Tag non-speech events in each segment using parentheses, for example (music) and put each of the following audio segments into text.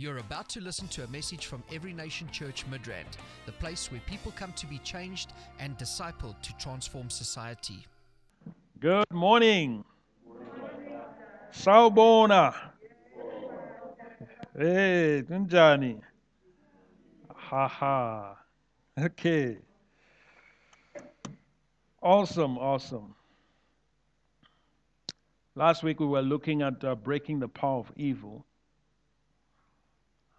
You're about to listen to a message from Every Nation Church Midrand, the place where people come to be changed and discipled to transform society. Good morning. Sawubona. Hey, kunjani? Haha. Okay. Awesome, awesome. Last week we were looking at uh, breaking the power of evil.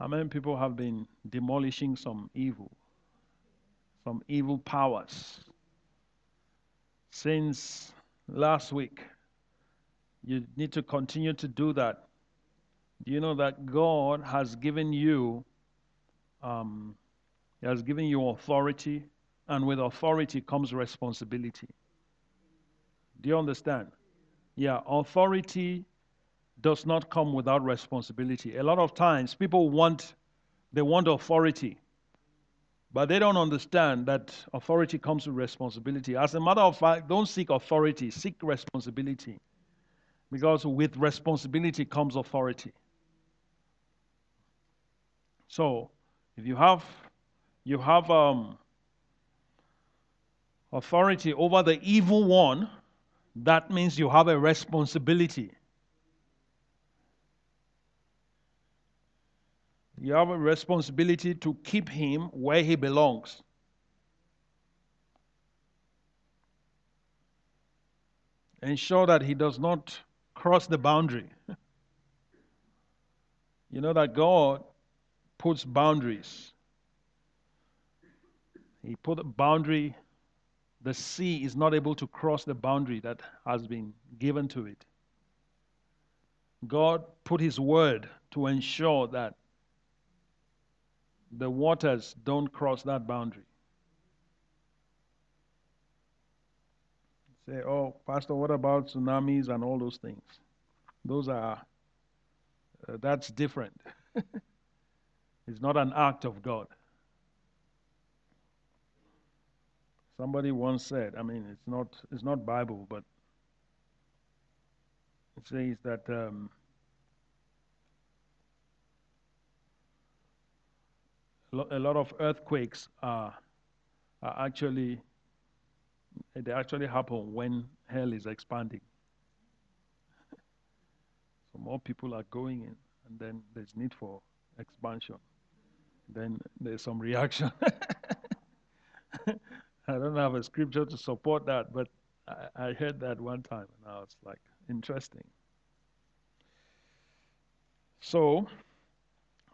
How many people have been demolishing some evil, some evil powers since last week? You need to continue to do that. Do you know that God has given you, um, He has given you authority, and with authority comes responsibility. Do you understand? Yeah, authority does not come without responsibility. A lot of times people want they want authority, but they don't understand that authority comes with responsibility. As a matter of fact, don't seek authority, seek responsibility. Because with responsibility comes authority. So, if you have you have um, authority over the evil one, that means you have a responsibility. You have a responsibility to keep him where he belongs. Ensure that he does not cross the boundary. (laughs) you know that God puts boundaries. He put a boundary, the sea is not able to cross the boundary that has been given to it. God put His word to ensure that the waters don't cross that boundary. Say, oh, Pastor, what about tsunamis and all those things? Those are, uh, that's different. (laughs) it's not an act of God. Somebody once said, I mean, it's not, it's not Bible, but it says that um, a lot of earthquakes are, are actually they actually happen when hell is expanding. so more people are going in, and then there's need for expansion. Then there's some reaction. (laughs) I don't have a scripture to support that, but I, I heard that one time, and I was like, interesting. So,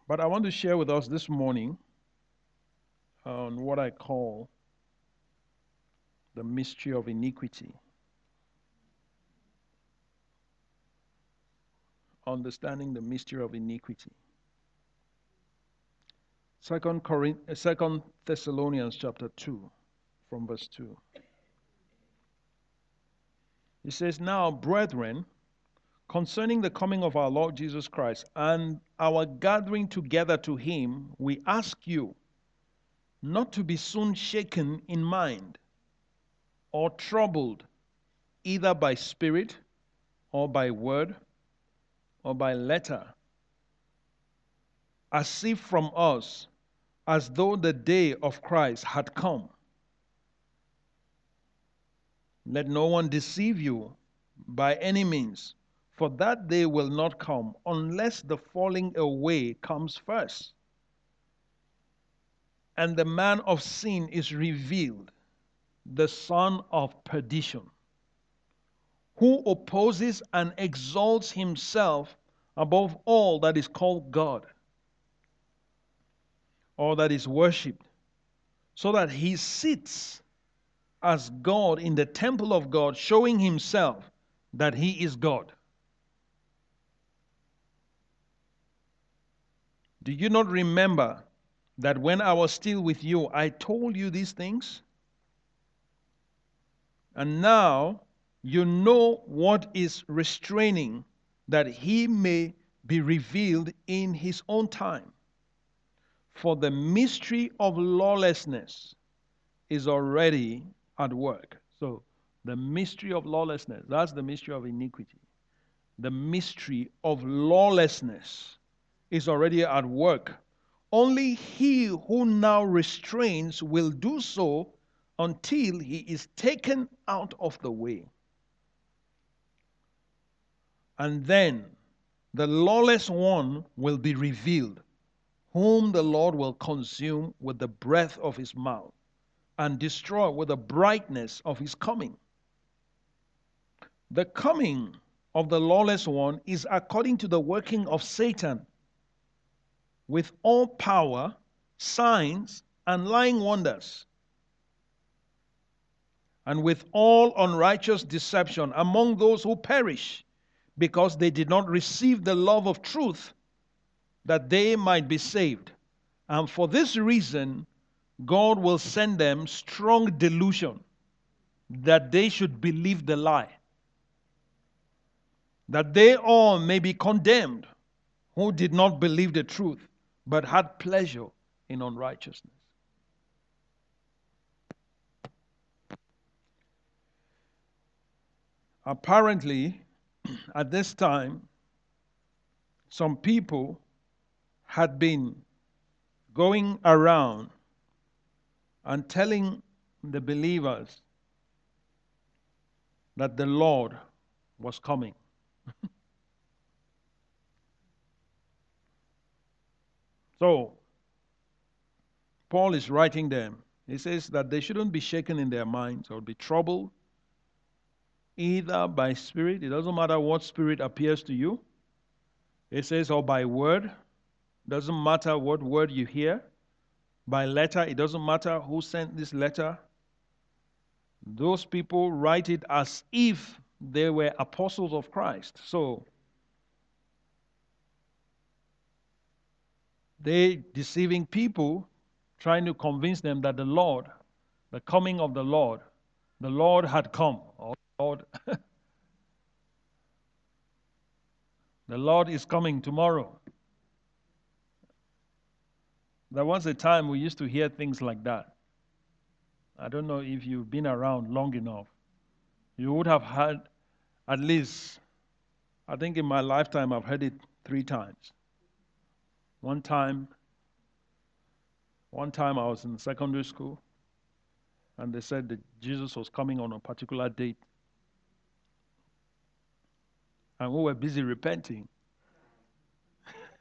but I want to share with us this morning on what I call the mystery of iniquity. Understanding the mystery of iniquity. Second, Corinth, uh, Second Thessalonians chapter 2, from verse 2. He says, Now, brethren, concerning the coming of our Lord Jesus Christ and our gathering together to him, we ask you not to be soon shaken in mind or troubled either by spirit or by word or by letter, as if from us, as though the day of Christ had come. Let no one deceive you by any means, for that day will not come unless the falling away comes first and the man of sin is revealed, the son of perdition, who opposes and exalts himself above all that is called God or that is worshipped, so that he sits as God in the temple of God, showing himself that he is God. Do you not remember that when I was still with you, I told you these things? And now you know what is restraining, that he may be revealed in his own time. For the mystery of lawlessness is already at work. So, the mystery of lawlessness, that's the mystery of iniquity. The mystery of lawlessness is already at work. Only he who now restrains will do so until he is taken out of the way. And then the lawless one will be revealed, whom the Lord will consume with the breath of his mouth and destroy with the brightness of his coming. The coming of the lawless one is according to the working of Satan with all power, signs, and lying wonders, and with all unrighteous deception among those who perish, because they did not receive the love of truth that they might be saved. And for this reason, God will send them strong delusion that they should believe the lie, that they all may be condemned who did not believe the truth but had pleasure in unrighteousness. Apparently, (clears throat) at this time, some people had been going around and telling the believers that the Lord was coming. So, Paul is writing them. He says that they shouldn't be shaken in their minds or be troubled either by spirit. It doesn't matter what spirit appears to you. It says, or by word. Doesn't matter what word you hear. By letter. It doesn't matter who sent this letter. Those people write it as if they were apostles of Christ. So, They deceiving people, trying to convince them that the Lord, the coming of the Lord, the Lord had come. Oh, Lord. (laughs) the Lord is coming tomorrow. There was a time we used to hear things like that. I don't know if you've been around long enough. You would have heard at least, I think in my lifetime, I've heard it three times. One time, one time I was in secondary school, and they said that Jesus was coming on a particular date. And we were busy repenting.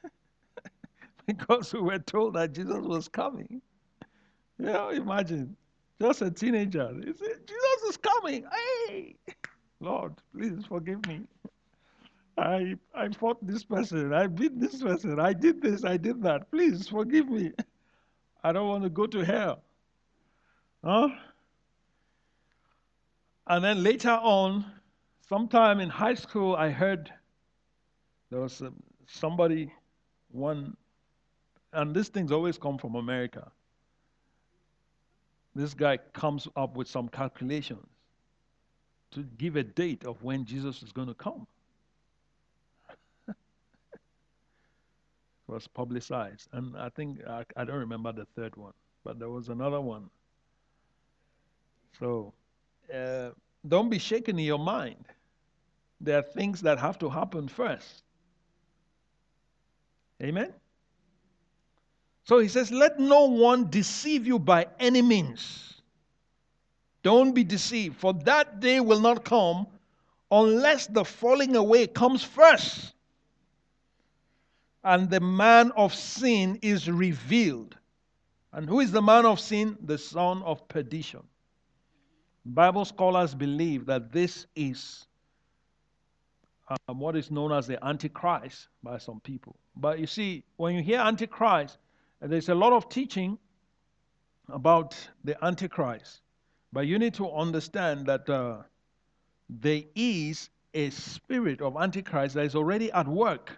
(laughs) because we were told that Jesus was coming. You know, imagine, just a teenager. He said, Jesus is coming. Hey, Lord, please forgive me. I I fought this person, I beat this person, I did this, I did that. Please forgive me. I don't want to go to hell. Huh? And then later on, sometime in high school, I heard there was um, somebody, one, and these things always come from America. This guy comes up with some calculations to give a date of when Jesus is going to come. Was publicized. And I think, I, I don't remember the third one, but there was another one. So uh, don't be shaken in your mind. There are things that have to happen first. Amen? So he says, Let no one deceive you by any means. Don't be deceived, for that day will not come unless the falling away comes first and the man of sin is revealed. And who is the man of sin? The son of perdition. Bible scholars believe that this is um, what is known as the Antichrist by some people. But you see, when you hear Antichrist, there's a lot of teaching about the Antichrist. But you need to understand that uh, there is a spirit of Antichrist that is already at work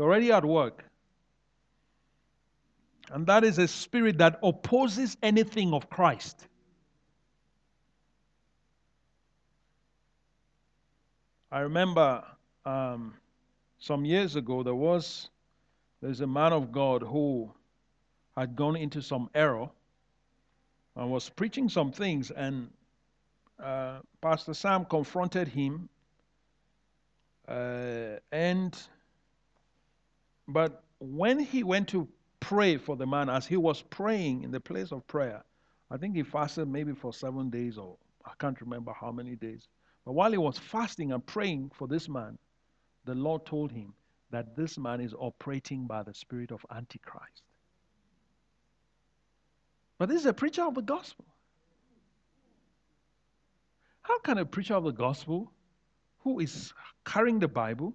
already at work. And that is a spirit that opposes anything of Christ. I remember um, some years ago there was there's a man of God who had gone into some error and was preaching some things, and uh, Pastor Sam confronted him, uh, and But when he went to pray for the man, as he was praying in the place of prayer, I think he fasted maybe for seven days or I can't remember how many days. But while he was fasting and praying for this man, the Lord told him that this man is operating by the spirit of Antichrist. But this is a preacher of the gospel. How can a preacher of the gospel who is carrying the Bible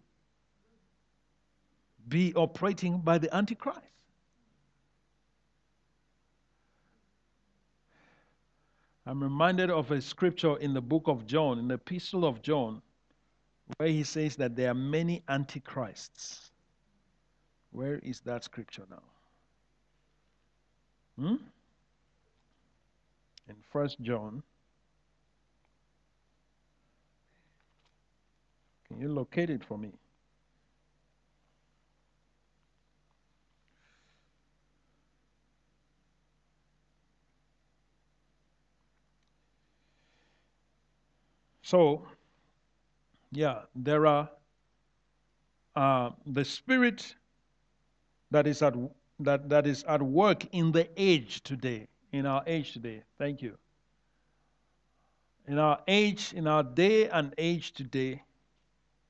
be operating by the Antichrist? I'm reminded of a scripture in the book of John, in the epistle of John, where he says that there are many antichrists. Where is that scripture now? Hmm? In First John. Can you locate it for me? So, yeah, there are uh, the spirit that is at that, that is at work in the age today, in our age today. Thank you. In our age, in our day and age today,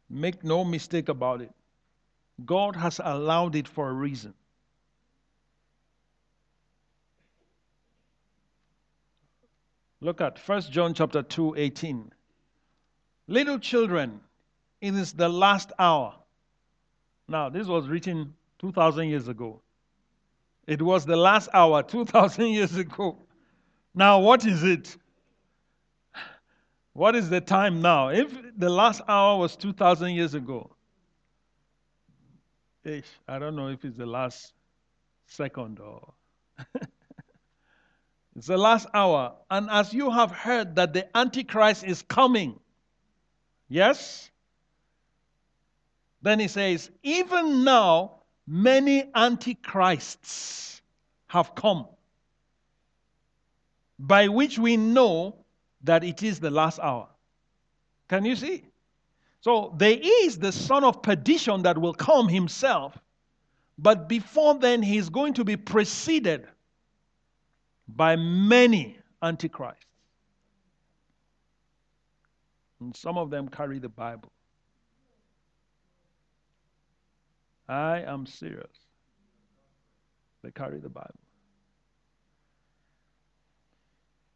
make no mistake about it. God has allowed it for a reason. Look at 1 John chapter 2, 18. Little children, it is the last hour. Now, this was written 2,000 years ago. It was the last hour (laughs) 2,000 years ago. Now, what is it? What is the time now? If the last hour was 2,000 years ago, I don't know if it's the last second or. (laughs) it's the last hour. And as you have heard that the Antichrist is coming, Yes? Then he says, even now, many antichrists have come, by which we know that it is the last hour. Can you see? So there is the son of perdition that will come himself, but before then, he's going to be preceded by many antichrists. And some of them carry the Bible. I am serious. They carry the Bible.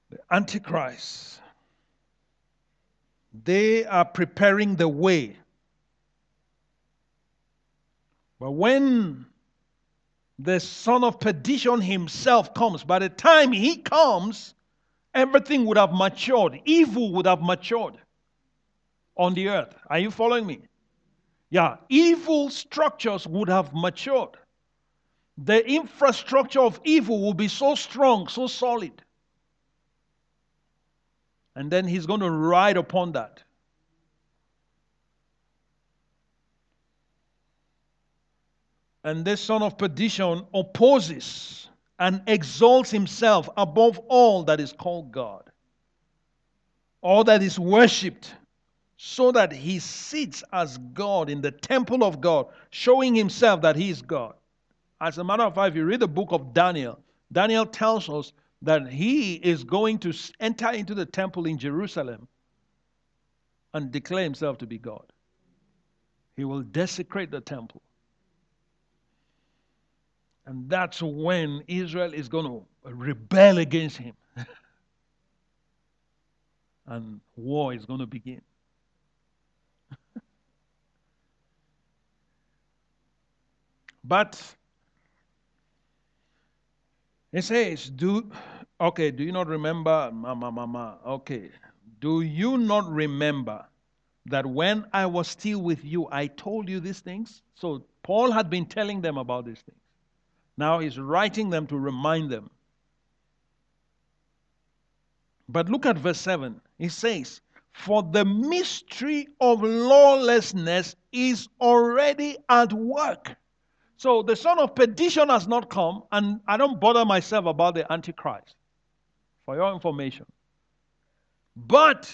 The Antichrist. They are preparing the way. But when the son of perdition himself comes, by the time he comes, everything would have matured, evil would have matured on the earth. Are you following me? Yeah, evil structures would have matured. The infrastructure of evil will be so strong, so solid. And then he's going to ride upon that. And this son of perdition opposes and exalts himself above all that is called God, all that is worshipped so that he sits as God in the temple of God, showing himself that he is God. As a matter of fact, if you read the book of Daniel, Daniel tells us that he is going to enter into the temple in Jerusalem and declare himself to be God. He will desecrate the temple. And that's when Israel is going to rebel against him. (laughs) and war is going to begin. But it says, Do okay, do you not remember mama mama? Okay. Do you not remember that when I was still with you, I told you these things? So Paul had been telling them about these things. Now he's writing them to remind them. But look at verse 7. He says, For the mystery of lawlessness is already at work. So the son of perdition has not come, and I don't bother myself about the Antichrist, for your information. But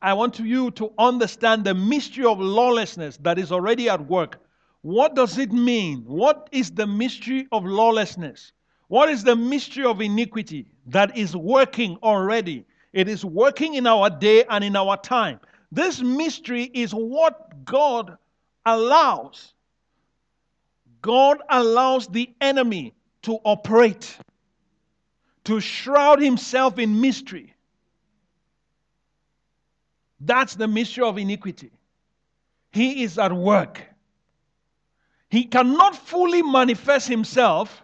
I want you to understand the mystery of lawlessness that is already at work. What does it mean? What is the mystery of lawlessness? What is the mystery of iniquity that is working already? It is working in our day and in our time. This mystery is what God allows. God allows the enemy to operate, to shroud himself in mystery. That's the mystery of iniquity. He is at work. He cannot fully manifest himself,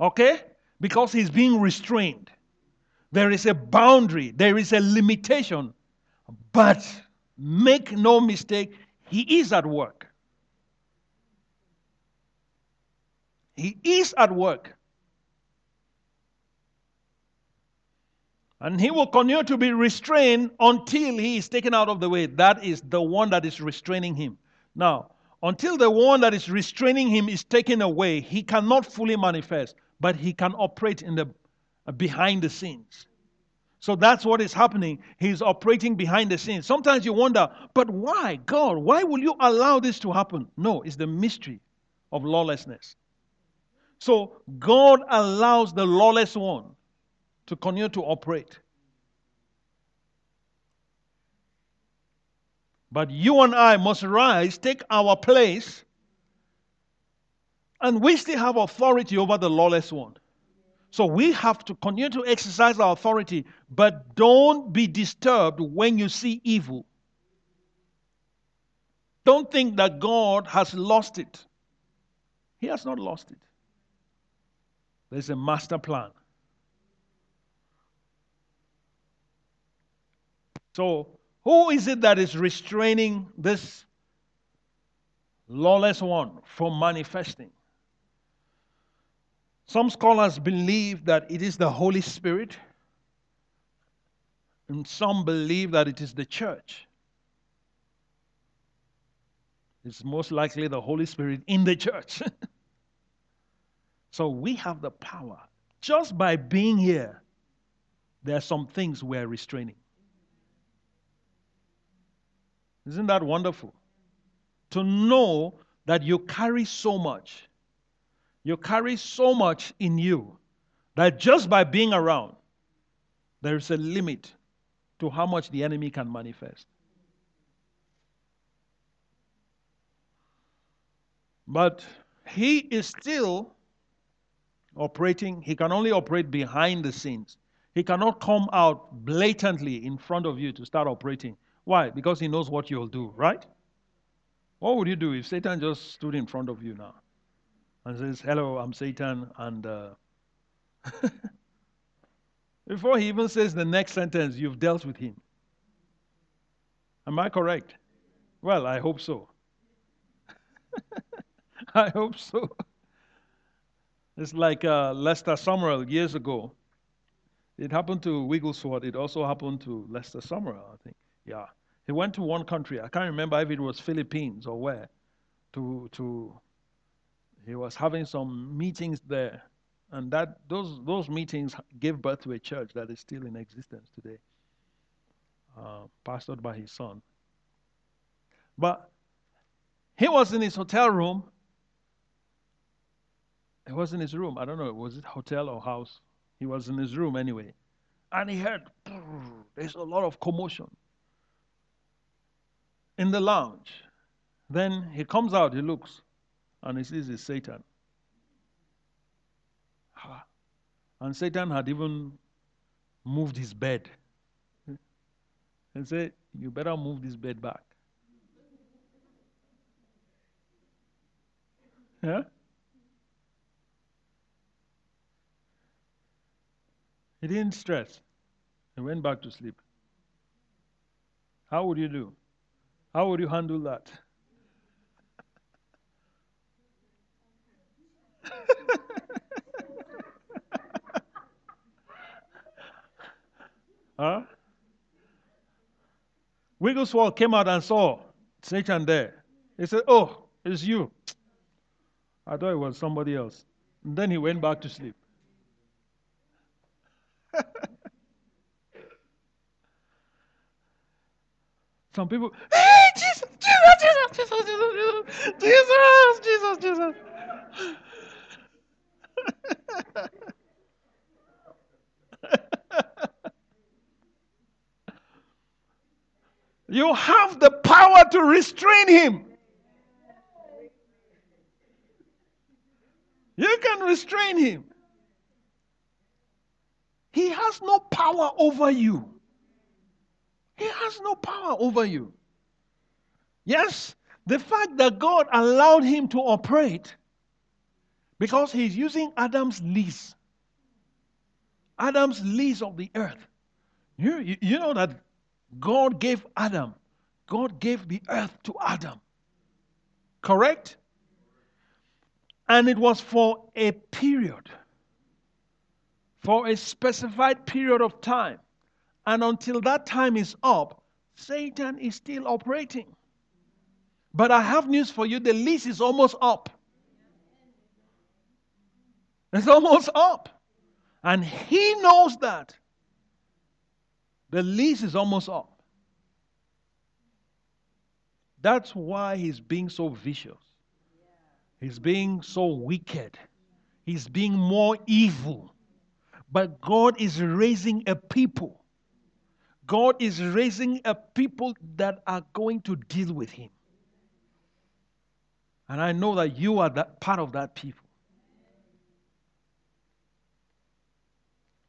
okay, because he's being restrained. There is a boundary, there is a limitation. But make no mistake, he is at work. He is at work. And he will continue to be restrained until he is taken out of the way. That is the one that is restraining him. Now, until the one that is restraining him is taken away, he cannot fully manifest, but he can operate in the uh, behind the scenes. So that's what is happening. He's operating behind the scenes. Sometimes you wonder, but why, God? Why will you allow this to happen? No, it's the mystery of lawlessness. So God allows the lawless one to continue to operate. But you and I must rise, take our place, and we still have authority over the lawless one. So we have to continue to exercise our authority, but don't be disturbed when you see evil. Don't think that God has lost it. He has not lost it. There's a master plan. So, who is it that is restraining this lawless one from manifesting? Some scholars believe that it is the Holy Spirit, and some believe that it is the church. It's most likely the Holy Spirit in the church. (laughs) so we have the power. Just by being here, there are some things we're restraining. Isn't that wonderful? To know that you carry so much. You carry so much in you that just by being around, there's a limit to how much the enemy can manifest. But he is still operating, he can only operate behind the scenes. He cannot come out blatantly in front of you to start operating. Why? Because he knows what you'll do, right? What would you do if Satan just stood in front of you now and says, Hello, I'm Satan, and uh, (laughs) before he even says the next sentence, you've dealt with him? Am I correct? Well, I hope so. (laughs) I hope so. It's like uh, Lester Sumrall years ago. It happened to Wigglesworth. It also happened to Lester Sumrall, I think. Yeah. He went to one country. I can't remember if it was Philippines or where. To to he was having some meetings there. And that those those meetings gave birth to a church that is still in existence today. Uh, pastored by his son. But he was in his hotel room. He was in his room. I don't know, was it hotel or house? He was in his room anyway. And he heard there's a lot of commotion in the lounge. Then he comes out, he looks, and he sees it's Satan. Ah. And Satan had even moved his bed. And said, You better move this bed back. Yeah? He didn't stress. He went back to sleep. How would you do? How would you handle that? (laughs) huh? Wigglesworth came out and saw Satan there. He said, Oh, it's you. I thought it was somebody else. And then he went back to sleep. (laughs) Some people, hey, Jesus, Jesus, Jesus, Jesus, Jesus, Jesus, Jesus, Jesus. (laughs) you have the power to restrain him. You can restrain him. He has no power over you. He has no power over you. Yes, the fact that God allowed him to operate because he's using Adam's lease. Adam's lease of the earth. You, you, you know that God gave Adam, God gave the earth to Adam. Correct? And it was for a period, for a specified period of time. And until that time is up, Satan is still operating. But I have news for you the lease is almost up. It's almost up. And he knows that. The lease is almost up. That's why he's being so vicious. He's being so wicked. He's being more evil. But God is raising a people. God is raising a people that are going to deal with him. And I know that you are that part of that people.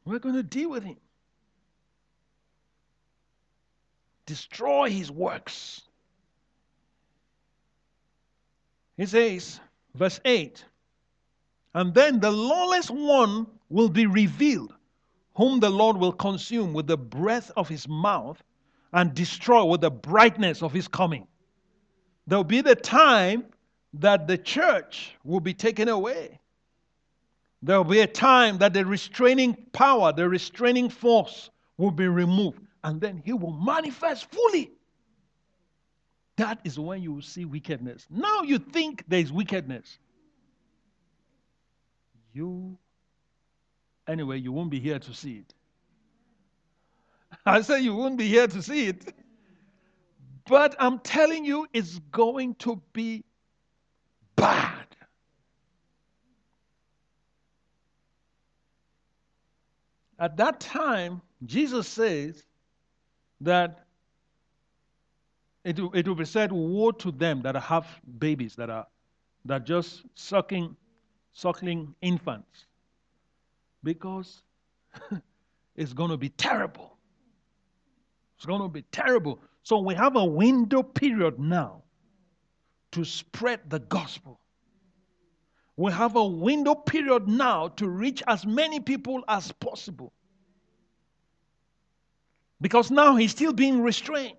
We're going to deal with him. Destroy his works. He says, verse 8, and then the lawless one will be revealed, whom the Lord will consume with the breath of his mouth and destroy with the brightness of his coming. There'll be the time that the church will be taken away. There will be a time that the restraining power, the restraining force will be removed, and then he will manifest fully. That is when you will see wickedness. Now you think there is wickedness. You, anyway, you won't be here to see it. (laughs) I say you won't be here to see it. But I'm telling you, it's going to be bad. At that time, Jesus says that it it will be said, Woe to them that have babies that are that just sucking, suckling infants. Because (laughs) it's going to be terrible. It's going to be terrible. So we have a window period now to spread the gospel. We have a window period now to reach as many people as possible. Because now he's still being restrained.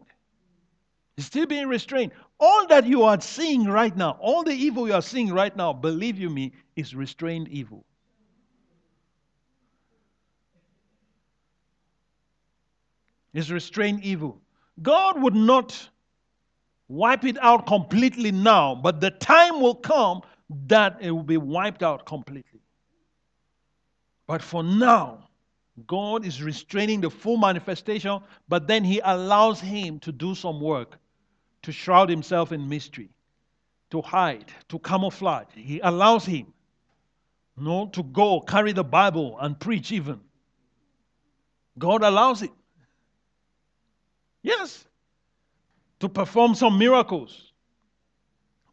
He's still being restrained. All that you are seeing right now, all the evil you are seeing right now, believe you me, is restrained evil. Is restrained evil. God would not wipe it out completely now, but the time will come that it will be wiped out completely. But for now, God is restraining the full manifestation, but then He allows Him to do some work to shroud Himself in mystery, to hide, to camouflage. He allows Him you know, to go carry the Bible and preach, even. God allows it. Yes, to perform some miracles.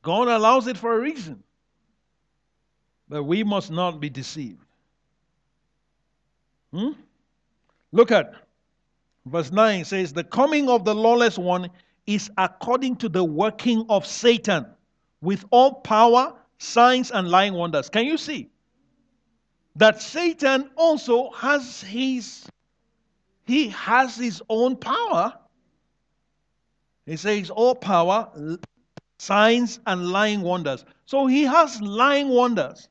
God allows it for a reason. But we must not be deceived. Hmm? Look at verse 9 says, The coming of the lawless one is according to the working of Satan with all power, signs, and lying wonders. Can you see? That Satan also has his he has his own power. He says all power, signs, and lying wonders. So he has lying wonders.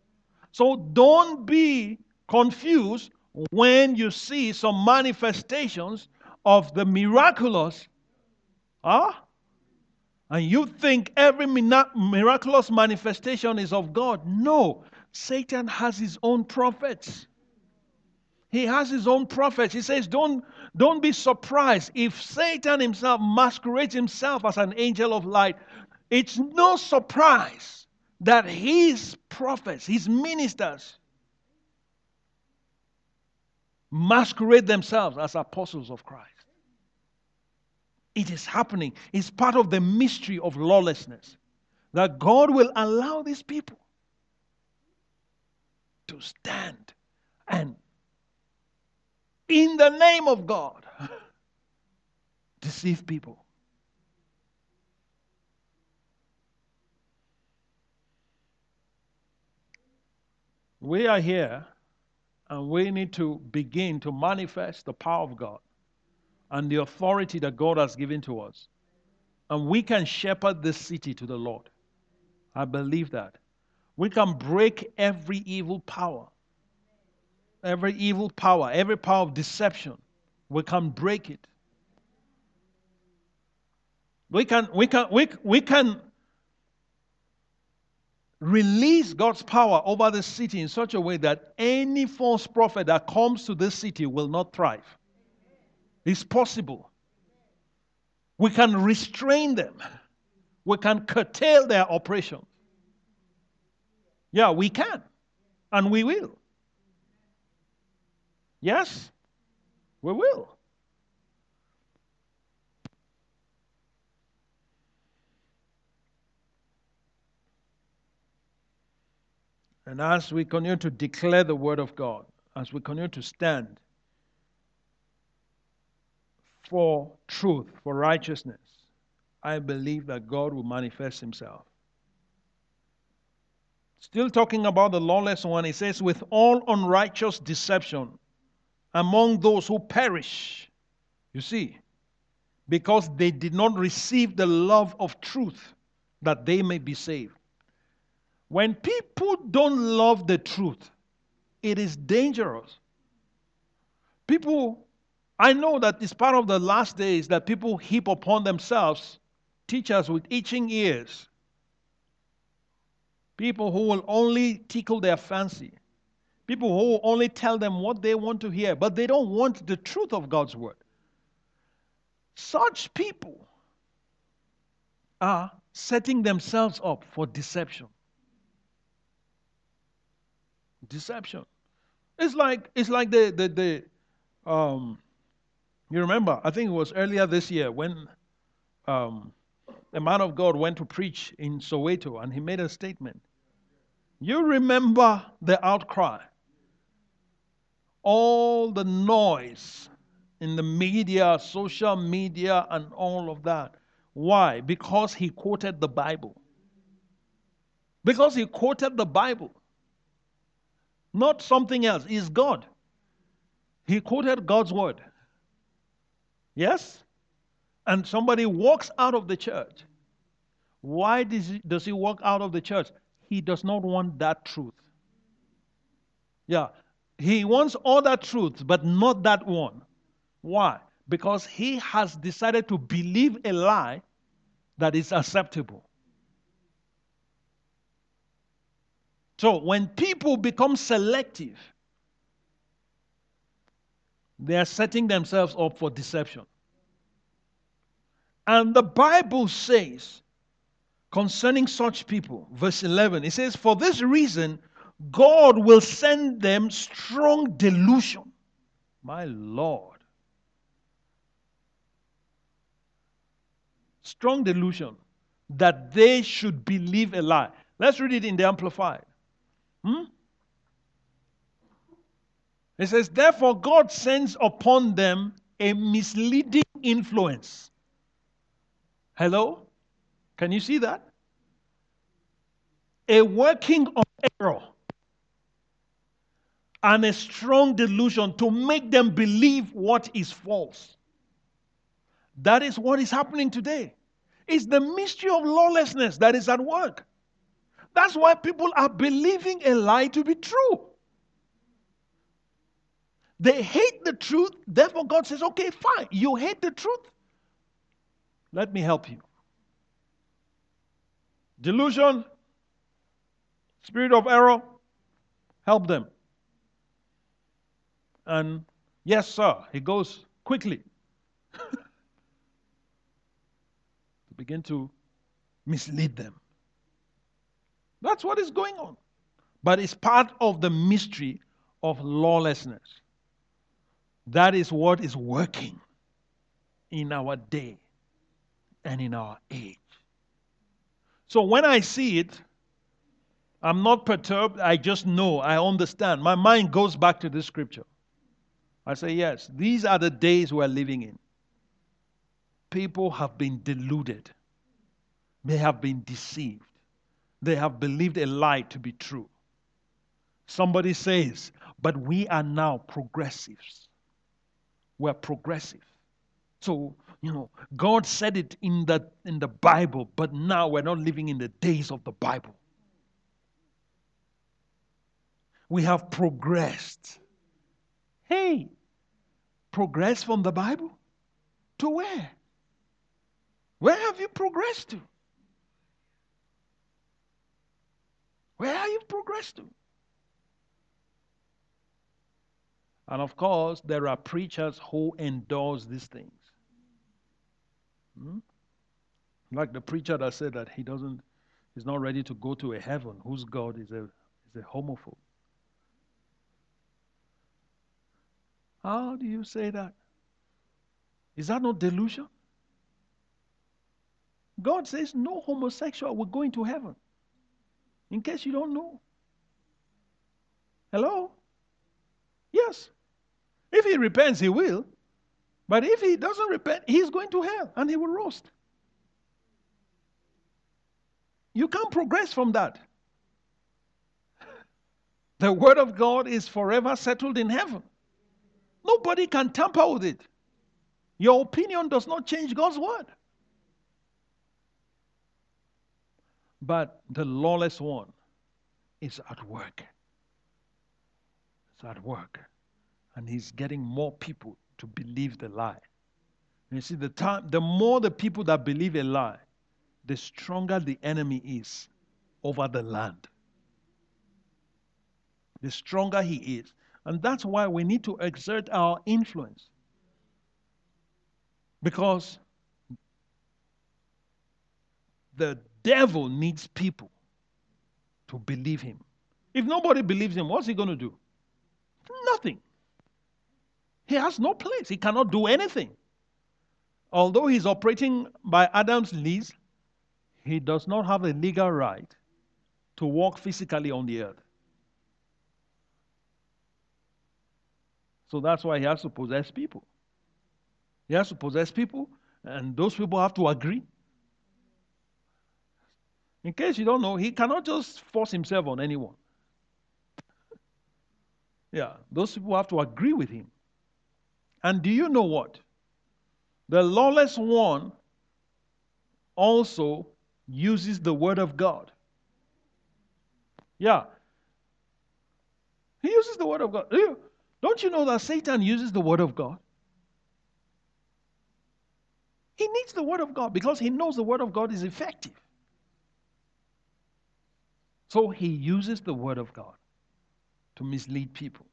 So don't be confused when you see some manifestations of the miraculous. Huh? And you think every miraculous manifestation is of God. No, Satan has his own prophets. He has his own prophets. He says, don't, don't be surprised if Satan himself masquerades himself as an angel of light. It's no surprise that his prophets, his ministers, masquerade themselves as apostles of Christ. It is happening. It's part of the mystery of lawlessness that God will allow these people to stand and, in the name of God, (laughs) deceive people. We are here and we need to begin to manifest the power of God and the authority that God has given to us. And we can shepherd this city to the Lord. I believe that. We can break every evil power. Every evil power, every power of deception. We can break it. We can, we can, we, we can release God's power over the city in such a way that any false prophet that comes to this city will not thrive. It's possible. We can restrain them, we can curtail their operations. Yeah, we can, and we will. Yes, we will. And as we continue to declare the word of God, as we continue to stand for truth, for righteousness, I believe that God will manifest himself. Still talking about the lawless one, he says, with all unrighteous deception among those who perish. You see, because they did not receive the love of truth that they may be saved. When people don't love the truth, it is dangerous. People, I know that it's part of the last days that people heap upon themselves teachers with itching ears. People who will only tickle their fancy. People who only tell them what they want to hear, but they don't want the truth of God's word. Such people are setting themselves up for deception. Deception. It's like it's like the the, the um you remember, I think it was earlier this year when um, a man of God went to preach in Soweto and he made a statement. You remember the outcry, all the noise in the media, social media, and all of that. Why? Because he quoted the Bible. Because he quoted the Bible not something else. Is God. He quoted God's word. Yes? And somebody walks out of the church. Why does he, does he walk out of the church? He does not want that truth. Yeah. He wants all that truth, but not that one. Why? Because he has decided to believe a lie that is acceptable. So when people become selective, they are setting themselves up for deception. And the Bible says concerning such people, verse 11, it says, For this reason, God will send them strong delusion. My Lord. Strong delusion that they should believe a lie. Let's read it in the Amplified. Hmm? It says, Therefore, God sends upon them a misleading influence. Hello? Can you see that? A working of error and a strong delusion to make them believe what is false. That is what is happening today. It's the mystery of lawlessness that is at work. That's why people are believing a lie to be true. They hate the truth, therefore, God says, okay, fine, you hate the truth. Let me help you. Delusion, spirit of error, help them. And yes, sir, he goes quickly. (laughs) to begin to mislead them. That's what is going on. But it's part of the mystery of lawlessness. That is what is working in our day and in our age. So when I see it, I'm not perturbed. I just know, I understand. My mind goes back to this scripture. I say, yes, these are the days we're living in. People have been deluded, they have been deceived, they have believed a lie to be true. Somebody says, but we are now progressives. We're progressive. So, you know, God said it in the in the Bible, but now we're not living in the days of the Bible. We have progressed. Hey, progress from the Bible to where? Where have you progressed to? Where have you progressed to? And of course, there are preachers who endorse these things. Hmm? Like the preacher that said that he doesn't, he's not ready to go to a heaven whose God is a, is a homophobe. How do you say that? Is that not delusion? God says no homosexual will go into heaven. In case you don't know. Hello? Yes. If he repents, he will. But if he doesn't repent, he's going to hell and he will roast. You can't progress from that. (laughs) The word of God is forever settled in heaven. Nobody can tamper with it. Your opinion does not change God's word. But the lawless one is at work. It's at work. And he's getting more people to believe the lie. You see, the time the more the people that believe a lie, the stronger the enemy is over the land. The stronger he is. And that's why we need to exert our influence. Because the devil needs people to believe him. If nobody believes him, what's he going to do? Nothing. He has no place. He cannot do anything. Although he's operating by Adam's lease, he does not have a legal right to walk physically on the earth. So that's why he has to possess people. He has to possess people, and those people have to agree. In case you don't know, he cannot just force himself on anyone. yeah, those people have to agree with him. And do you know what? The lawless one also uses the word of God. Yeah. He uses the word of God. Don't you know that Satan uses the word of God? He needs the word of God because he knows the word of God is effective. So he uses the word of God to mislead people.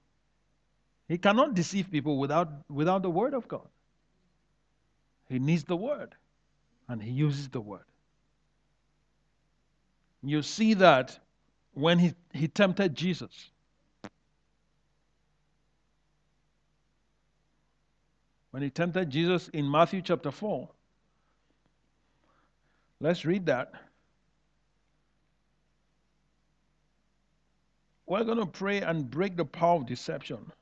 He cannot deceive people without, without the word of God. He needs the word, and he uses the word. You see that when he, he tempted Jesus. When he tempted Jesus in Matthew chapter 4. Let's read that. We're going to pray and break the power of deception.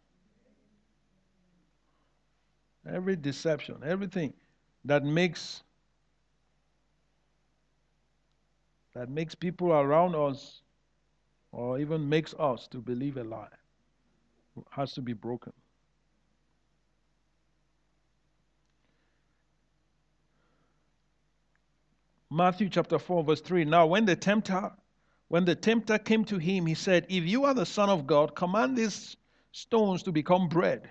Every deception, everything that makes that makes people around us or even makes us to believe a lie has to be broken. Matthew chapter 4 verse 3 Now when the tempter when the tempter came to him he said if you are the son of God command these stones to become bread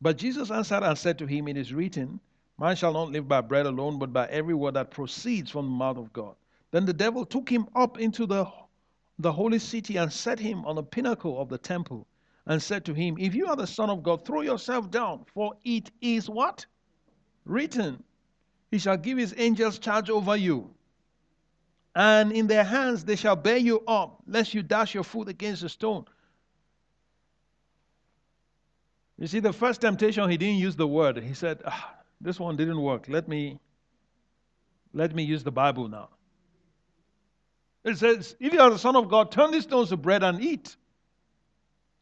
but Jesus answered and said to him, It is written, Man shall not live by bread alone, but by every word that proceeds from the mouth of God. Then the devil took him up into the, the holy city and set him on the pinnacle of the temple and said to him, If you are the Son of God, throw yourself down, for it is what? Written. He shall give his angels charge over you. And in their hands they shall bear you up, lest you dash your foot against a stone. You see, the first temptation, he didn't use the word. He said, ah, This one didn't work. Let me, let me use the Bible now. It says, If you are the Son of God, turn these stones to bread and eat.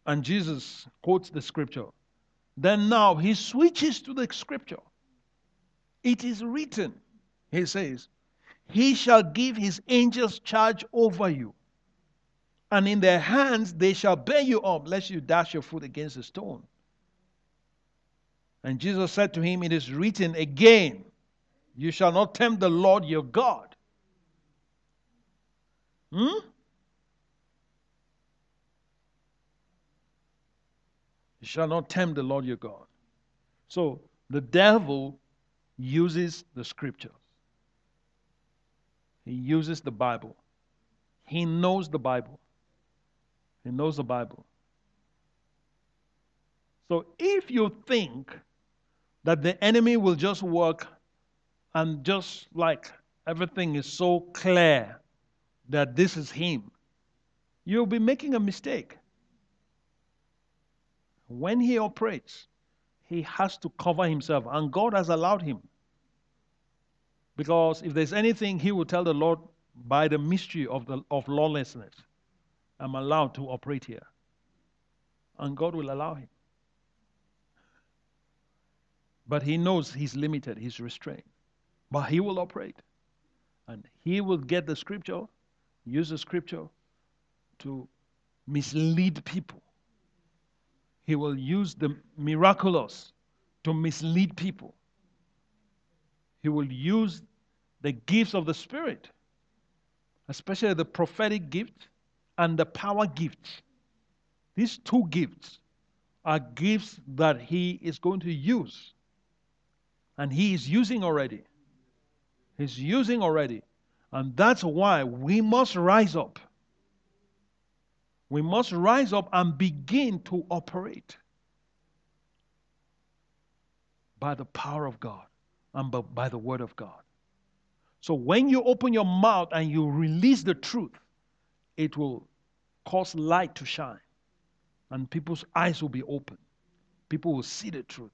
And Jesus quotes the scripture. Then now he switches to the scripture. It is written, he says, He shall give his angels charge over you, and in their hands they shall bear you up, lest you dash your foot against a stone. And Jesus said to him, It is written again, You shall not tempt the Lord your God. Hmm? You shall not tempt the Lord your God. So the devil uses the scriptures. He uses the Bible. He knows the Bible. He knows the Bible. So if you think that the enemy will just work and just like everything is so clear that this is him, you'll be making a mistake. When he operates, he has to cover himself, and God has allowed him. Because if there's anything, he will tell the Lord by the mystery of, the, of lawlessness, I'm allowed to operate here. And God will allow him. But he knows he's limited, he's restrained. But he will operate. And he will get the scripture, use the scripture to mislead people. He will use the miraculous to mislead people. He will use the gifts of the Spirit, especially the prophetic gift and the power gift. These two gifts are gifts that He is going to use. And He is using already. He's using already. And that's why we must rise up we must rise up and begin to operate by the power of God and by the word of God. So when you open your mouth and you release the truth, it will cause light to shine and people's eyes will be open. People will see the truth.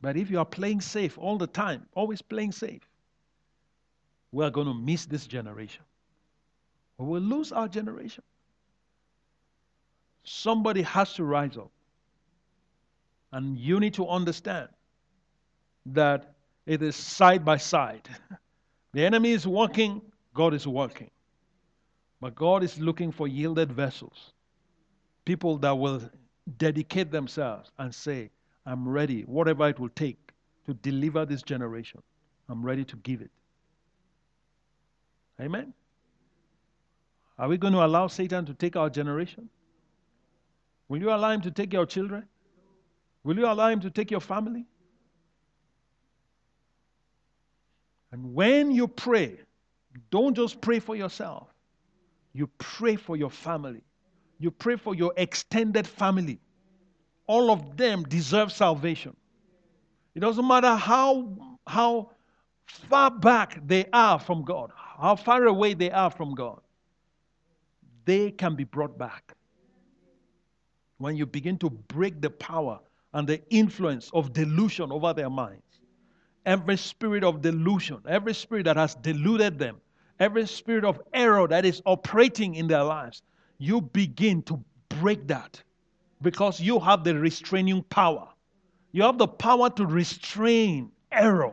But if you are playing safe all the time, always playing safe, we are going to miss this generation. We will lose our generation. Somebody has to rise up. And you need to understand that it is side by side. The enemy is working, God is working. But God is looking for yielded vessels. People that will dedicate themselves and say, I'm ready, whatever it will take to deliver this generation. I'm ready to give it. Amen. Are we going to allow Satan to take our generation? Will you allow him to take your children? Will you allow him to take your family? And when you pray, don't just pray for yourself. You pray for your family. You pray for your extended family. All of them deserve salvation. It doesn't matter how, how far back they are from God, how far away they are from God they can be brought back. When you begin to break the power and the influence of delusion over their minds, every spirit of delusion, every spirit that has deluded them, every spirit of error that is operating in their lives, you begin to break that because you have the restraining power. You have the power to restrain error.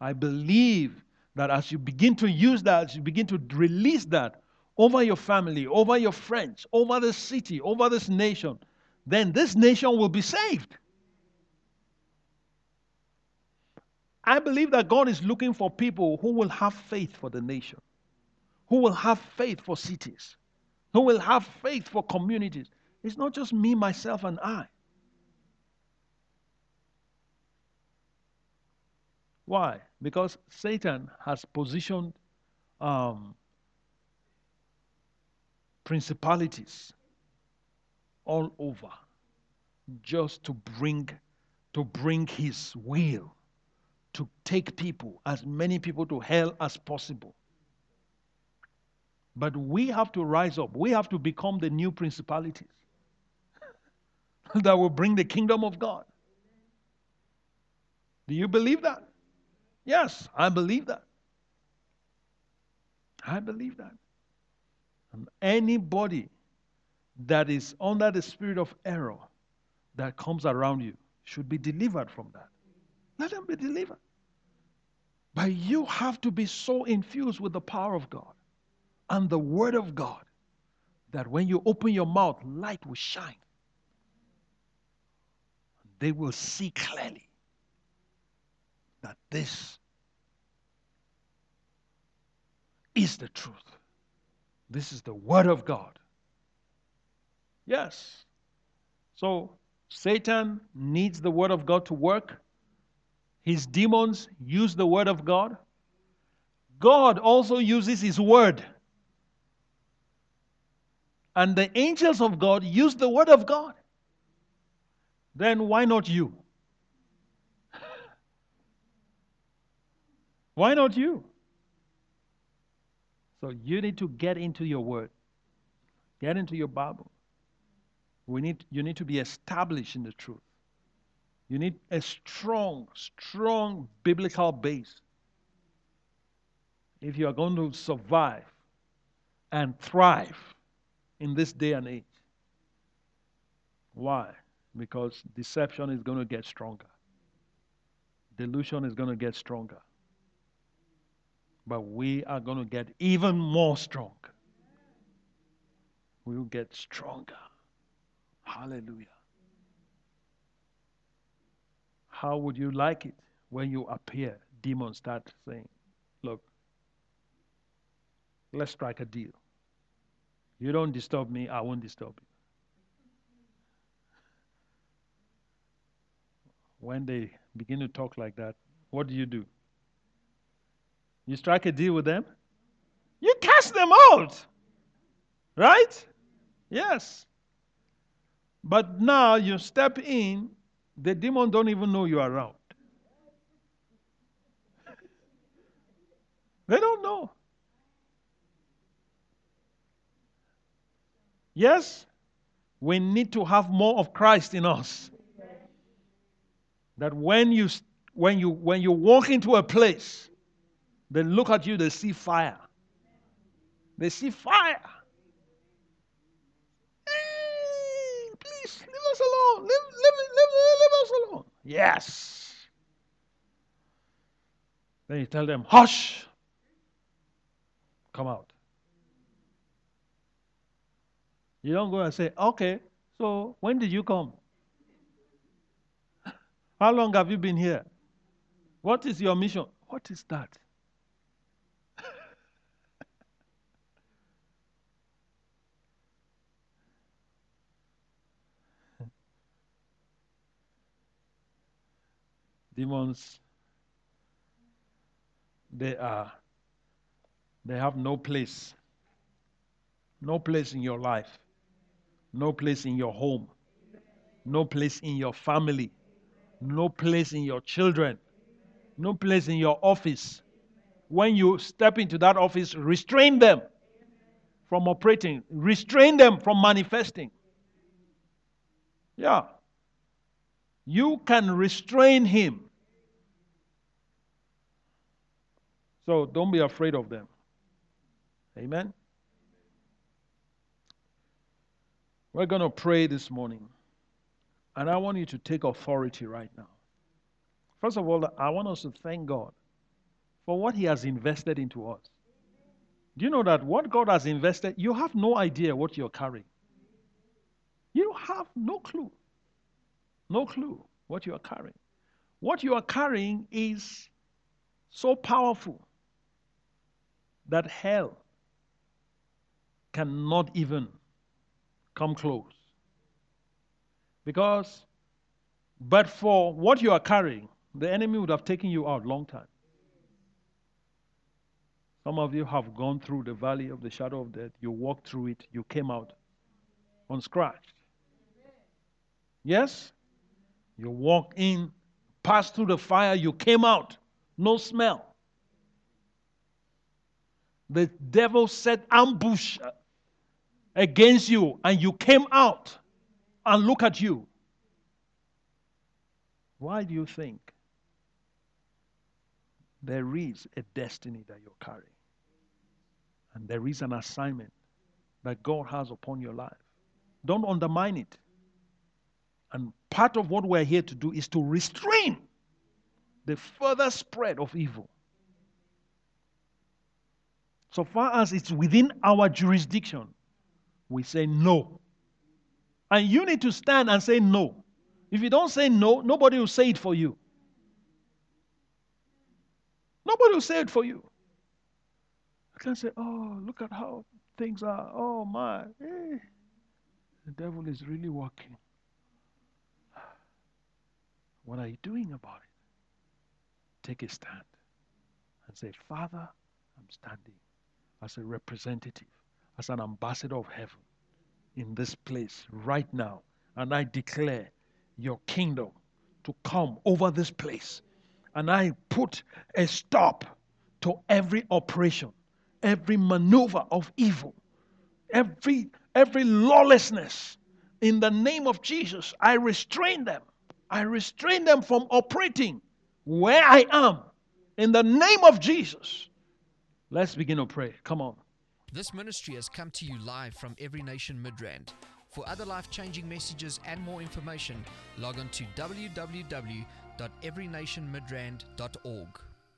I believe that as you begin to use that, as you begin to release that, over your family, over your friends, over the city, over this nation, then this nation will be saved. I believe that God is looking for people who will have faith for the nation, who will have faith for cities, who will have faith for communities. It's not just me, myself, and I. Why? Because Satan has positioned um, principalities all over just to bring to bring his will to take people as many people to hell as possible. But we have to rise up. We have to become the new principalities (laughs) that will bring the kingdom of god. Do you believe that? Yes i believe that. I believe that. And anybody that is under the spirit of error that comes around you should be delivered from that. Let them be delivered. But you have to be so infused with the power of God and the Word of God that when you open your mouth, light will shine. They will see clearly that this is the truth. This is the Word of God. Yes. So Satan needs the Word of God to work. His demons use the Word of God. God also uses His Word. And the angels of God use the Word of God. Then why not you? (laughs) why not you? So you need to get into your Word, get into your Bible. We need, you need to be established in the truth. You need a strong, strong biblical base. If you are going to survive and thrive in this day and age. Why? Because deception is going to get stronger, delusion is going to get stronger. But we are going to get even more strong. We will get stronger. Hallelujah. How would you like it when you appear? Demons start saying, Look, let's strike a deal. You don't disturb me, I won't disturb you. When they begin to talk like that, what do you do? You strike a deal with them? You cast them out. Right? Yes. But now you step in, the demon don't even know you're around. They don't know. Yes, we need to have more of Christ in us. That when you when you when you walk into a place, they look at you, they see fire. They see fire. us alone. Leave, leave, leave, leave us alone. Yes. Then you tell them, hush. Come out. You don't go and say, okay, so when did you come? (laughs) How long have you been here? What is your mission? What is that? Demons, they are, they have no place. No place in your life. No place in your home. No place in your family. No place in your children. No place in your office. When you step into that office, restrain them from operating, restrain them from manifesting. Yeah. You can restrain him. So don't be afraid of them. Amen. We're going to pray this morning. And I want you to take authority right now. First of all, I want us to thank God for what He has invested into us. Do you know that what God has invested, you have no idea what you're carrying? You have no clue. No clue what you are carrying. What you are carrying is so powerful that hell cannot even come close. Because, but for what you are carrying, the enemy would have taken you out long time. Some of you have gone through the valley of the shadow of death. You walked through it. You came out unscratched. Yes? You walk in, pass through the fire, you came out, no smell. The devil set ambush uh, against you, and you came out, and look at you. Why do you think there is a destiny that you're carrying? And there is an assignment that God has upon your life. Don't undermine it. And part of what we're here to do is to restrain the further spread of evil. So far as it's within our jurisdiction, we say no. And you need to stand and say no. If you don't say no, nobody will say it for you. Nobody will say it for you. I can't say, oh, look at how things are. Oh, my. Eh. The devil is really working. What are you doing about it? Take a stand and say, Father, I'm standing as a representative, as an ambassador of heaven in this place right now. And I declare your kingdom to come over this place. And I put a stop to every operation, every maneuver of evil, every every lawlessness. In the name of Jesus, I restrain them. I restrain them from operating where I am. In the name of Jesus. Let's begin to pray. Come on. This ministry has come to you live from Every Nation Midrand. For other life changing messages and more information, log on to www.everynationmidrand.org.